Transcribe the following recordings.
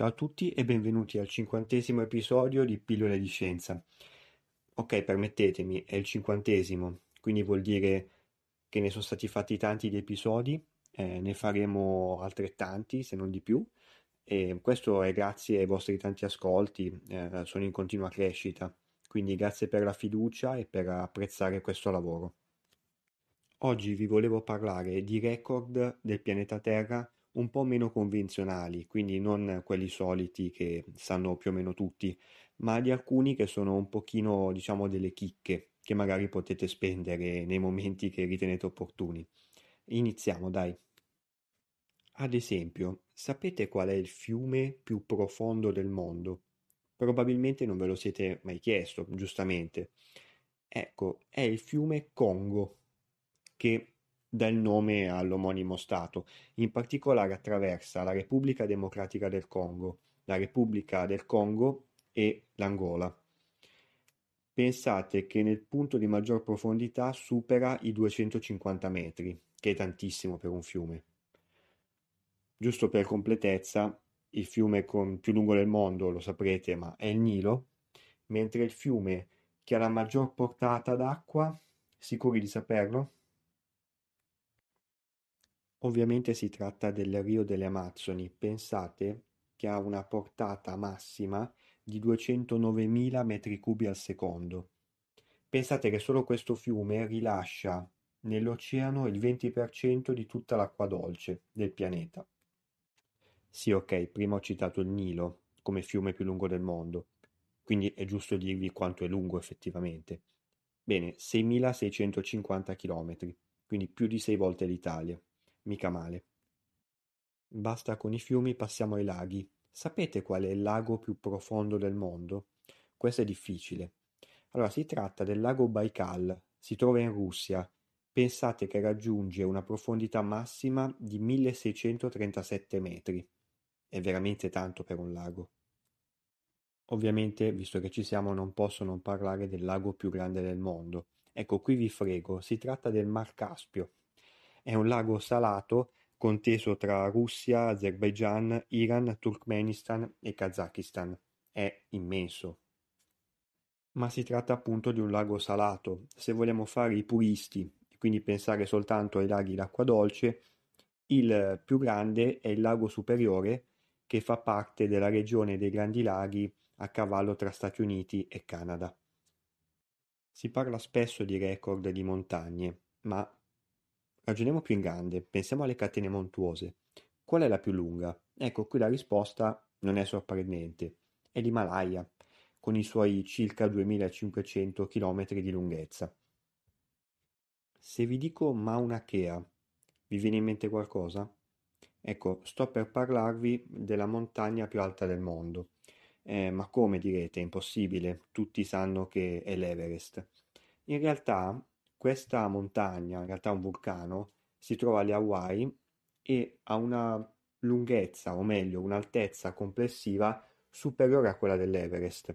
Ciao a tutti e benvenuti al cinquantesimo episodio di Pillole di Scienza. Ok, permettetemi, è il cinquantesimo, quindi vuol dire che ne sono stati fatti tanti di episodi, eh, ne faremo altrettanti se non di più, e questo è grazie ai vostri tanti ascolti, eh, sono in continua crescita, quindi grazie per la fiducia e per apprezzare questo lavoro. Oggi vi volevo parlare di record del pianeta Terra un po' meno convenzionali, quindi non quelli soliti che sanno più o meno tutti, ma di alcuni che sono un pochino, diciamo, delle chicche che magari potete spendere nei momenti che ritenete opportuni. Iniziamo, dai. Ad esempio, sapete qual è il fiume più profondo del mondo? Probabilmente non ve lo siete mai chiesto, giustamente. Ecco, è il fiume Congo, che dà il nome all'omonimo stato, in particolare attraversa la Repubblica Democratica del Congo, la Repubblica del Congo e l'Angola. Pensate che nel punto di maggior profondità supera i 250 metri, che è tantissimo per un fiume. Giusto per completezza, il fiume più lungo del mondo, lo saprete, ma è il Nilo, mentre il fiume che ha la maggior portata d'acqua, sicuri di saperlo? Ovviamente si tratta del Rio delle Amazzoni, pensate che ha una portata massima di 209.000 metri cubi al secondo. Pensate che solo questo fiume rilascia nell'oceano il 20% di tutta l'acqua dolce del pianeta. Sì, ok, prima ho citato il Nilo come fiume più lungo del mondo, quindi è giusto dirvi quanto è lungo effettivamente. Bene, 6.650 km, quindi più di 6 volte l'Italia. Mica male. Basta con i fiumi, passiamo ai laghi. Sapete qual è il lago più profondo del mondo? Questo è difficile. Allora, si tratta del lago Baikal, si trova in Russia. Pensate che raggiunge una profondità massima di 1637 metri. È veramente tanto per un lago. Ovviamente, visto che ci siamo, non posso non parlare del lago più grande del mondo. Ecco, qui vi frego, si tratta del Mar Caspio, è un lago salato conteso tra Russia, Azerbaigian, Iran, Turkmenistan e Kazakistan. È immenso. Ma si tratta appunto di un lago salato. Se vogliamo fare i puristi, quindi pensare soltanto ai laghi d'acqua dolce, il più grande è il lago superiore che fa parte della regione dei Grandi Laghi a cavallo tra Stati Uniti e Canada. Si parla spesso di record di montagne, ma Ragioniamo più in grande, pensiamo alle catene montuose. Qual è la più lunga? Ecco, qui la risposta non è sorprendente. È l'Himalaya, con i suoi circa 2500 km di lunghezza. Se vi dico Mauna Kea, vi viene in mente qualcosa? Ecco, sto per parlarvi della montagna più alta del mondo. Eh, ma come direte? È impossibile, tutti sanno che è l'Everest. In realtà questa montagna, in realtà un vulcano, si trova alle Hawaii e ha una lunghezza, o meglio un'altezza complessiva superiore a quella dell'Everest,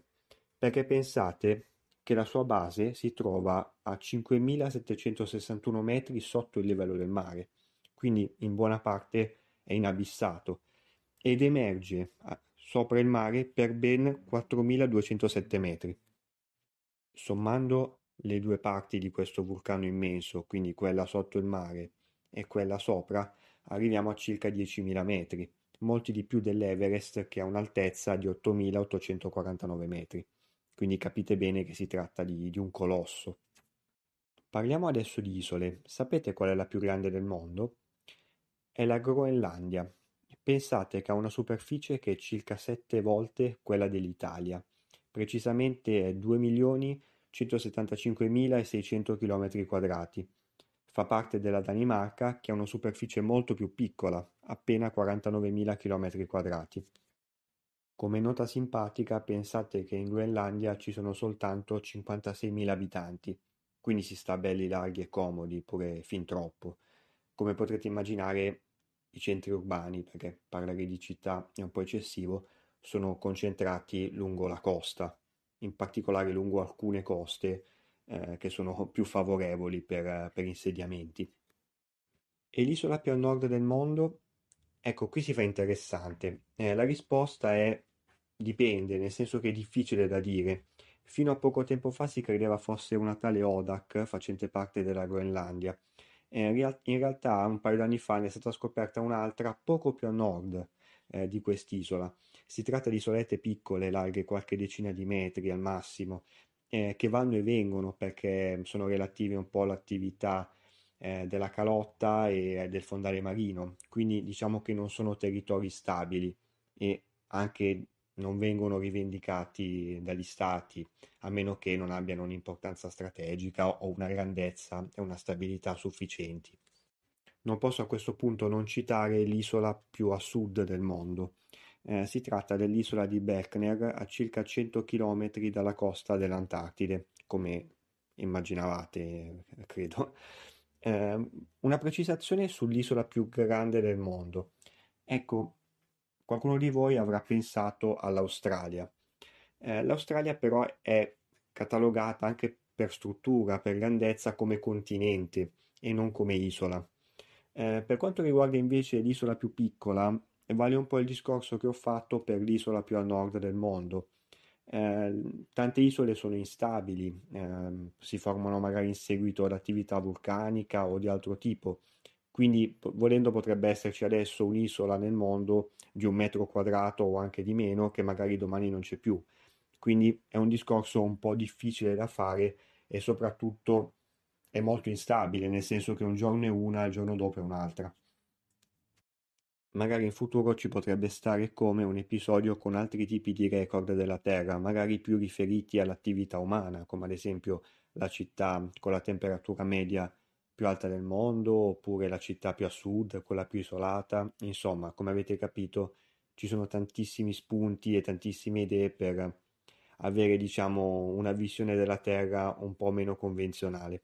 perché pensate che la sua base si trova a 5.761 metri sotto il livello del mare, quindi in buona parte è inabissato, ed emerge sopra il mare per ben 4.207 metri. Sommando le due parti di questo vulcano immenso, quindi quella sotto il mare e quella sopra, arriviamo a circa 10.000 metri, molti di più dell'Everest che ha un'altezza di 8.849 metri. Quindi capite bene che si tratta di, di un colosso. Parliamo adesso di isole. Sapete qual è la più grande del mondo? È la Groenlandia. Pensate che ha una superficie che è circa sette volte quella dell'Italia, precisamente è 2.175.600 km2. Fa parte della Danimarca che ha una superficie molto più piccola, appena 49.000 km2. Come nota simpatica pensate che in Groenlandia ci sono soltanto 56.000 abitanti, quindi si sta belli larghi e comodi, pure fin troppo. Come potrete immaginare, i centri urbani, perché parlare di città è un po' eccessivo, sono concentrati lungo la costa, in particolare lungo alcune coste eh, che sono più favorevoli per, per insediamenti. E l'isola più a nord del mondo? Ecco, qui si fa interessante. Eh, la risposta è dipende, nel senso che è difficile da dire. Fino a poco tempo fa si credeva fosse una tale Odak, facente parte della Groenlandia. Eh, in realtà un paio d'anni fa ne è stata scoperta un'altra poco più a nord eh, di quest'isola. Si tratta di isolette piccole, larghe qualche decina di metri al massimo, eh, che vanno e vengono perché sono relative un po' all'attività eh, della calotta e del fondale marino, quindi diciamo che non sono territori stabili e anche non vengono rivendicati dagli stati, a meno che non abbiano un'importanza strategica o una grandezza e una stabilità sufficienti. Non posso a questo punto non citare l'isola più a sud del mondo. Eh, si tratta dell'isola di Berkner a circa 100 km dalla costa dell'Antartide, come immaginavate, credo. Eh, una precisazione sull'isola più grande del mondo. Ecco, Qualcuno di voi avrà pensato all'Australia. Eh, L'Australia però è catalogata anche per struttura, per grandezza come continente e non come isola. Eh, per quanto riguarda invece l'isola più piccola, vale un po' il discorso che ho fatto per l'isola più a nord del mondo. Eh, tante isole sono instabili, eh, si formano magari in seguito ad attività vulcanica o di altro tipo, quindi volendo potrebbe esserci adesso un'isola nel mondo di un metro quadrato o anche di meno che magari domani non c'è più. Quindi è un discorso un po' difficile da fare e soprattutto è molto instabile, nel senso che un giorno è una e il giorno dopo è un'altra. Magari in futuro ci potrebbe stare come un episodio con altri tipi di record della Terra, magari più riferiti all'attività umana, come ad esempio la città con la temperatura media più alta del mondo, oppure la città più a sud, quella più isolata. Insomma, come avete capito, ci sono tantissimi spunti e tantissime idee per avere, diciamo, una visione della Terra un po' meno convenzionale.